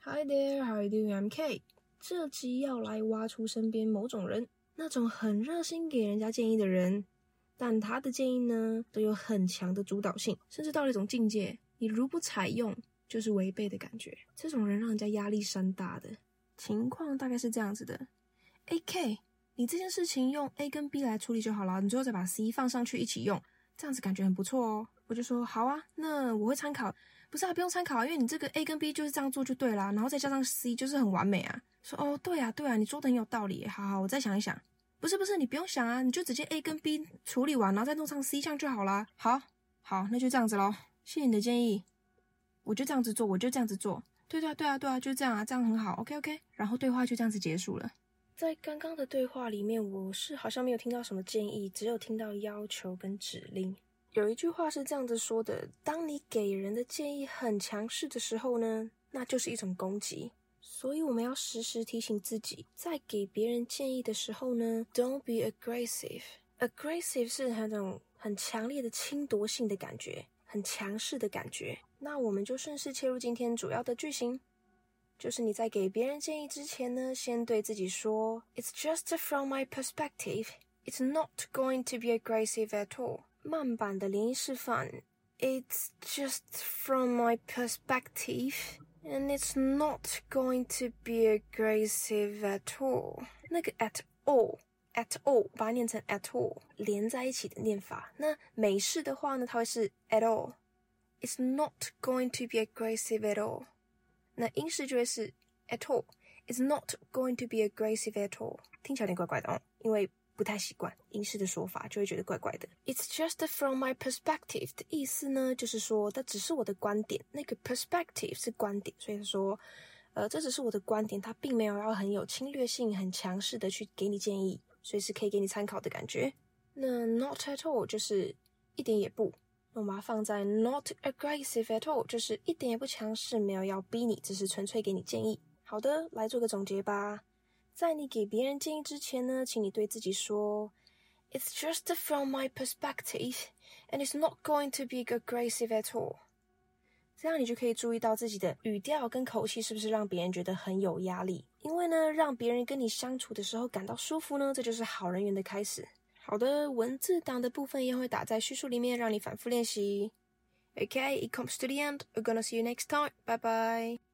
Hi there, how are you doing? I'm K。这集要来挖出身边某种人，那种很热心给人家建议的人，但他的建议呢，都有很强的主导性，甚至到了一种境界，你如不采用，就是违背的感觉。这种人让人家压力山大的情况大概是这样子的：A K，你这件事情用 A 跟 B 来处理就好了，你最后再把 C 放上去一起用，这样子感觉很不错哦。我就说好啊，那我会参考。不是啊，不用参考，因为你这个 A 跟 B 就是这样做就对啦，然后再加上 C 就是很完美啊。说哦，对啊，对啊，你说的很有道理。好好，我再想一想。不是不是，你不用想啊，你就直接 A 跟 B 处理完，然后再弄上 C 这样就好啦。好，好，那就这样子喽。谢谢你的建议，我就这样子做，我就这样子做。对对对啊，对啊，就这样啊，这样很好。OK OK，然后对话就这样子结束了。在刚刚的对话里面，我是好像没有听到什么建议，只有听到要求跟指令。有一句话是这样子说的：当你给人的建议很强势的时候呢，那就是一种攻击。所以我们要时时提醒自己，在给别人建议的时候呢，Don't be aggressive。Aggressive 是那种很强烈的侵夺性的感觉，很强势的感觉。那我们就顺势切入今天主要的句型，就是你在给别人建议之前呢，先对自己说：It's just from my perspective. It's not going to be aggressive at all. 慢版的连音示范，It's just from my perspective, and it's not going to be aggressive at all。那个 at all at all 把它念成 at all 连在一起的念法。那美式的话呢，它会是 at all。It's not going to be aggressive at all。那英式就会是 at all。It's not going to be aggressive at all。听起来有点怪怪的哦，因为。 不太习惯英式的说法，就会觉得怪怪的。It's just from my perspective 的意思呢，就是说，它只是我的观点。那个 perspective 是观点，所以说，呃，这只是我的观点，它并没有要很有侵略性、很强势的去给你建议，所以是可以给你参考的感觉。那 not at all 就是一点也不，那我们把它放在 not aggressive at all，就是一点也不强势，没有要逼你，只是纯粹给你建议。好的，来做个总结吧。在你给别人建议之前呢，请你对自己说：“It's just from my perspective, and it's not going to be aggressive at all。”这样你就可以注意到自己的语调跟口气是不是让别人觉得很有压力。因为呢，让别人跟你相处的时候感到舒服呢，这就是好人缘的开始。好的，文字档的部分也会打在叙述里面，让你反复练习。Okay, it comes to the end. We're gonna see you next time. Bye bye.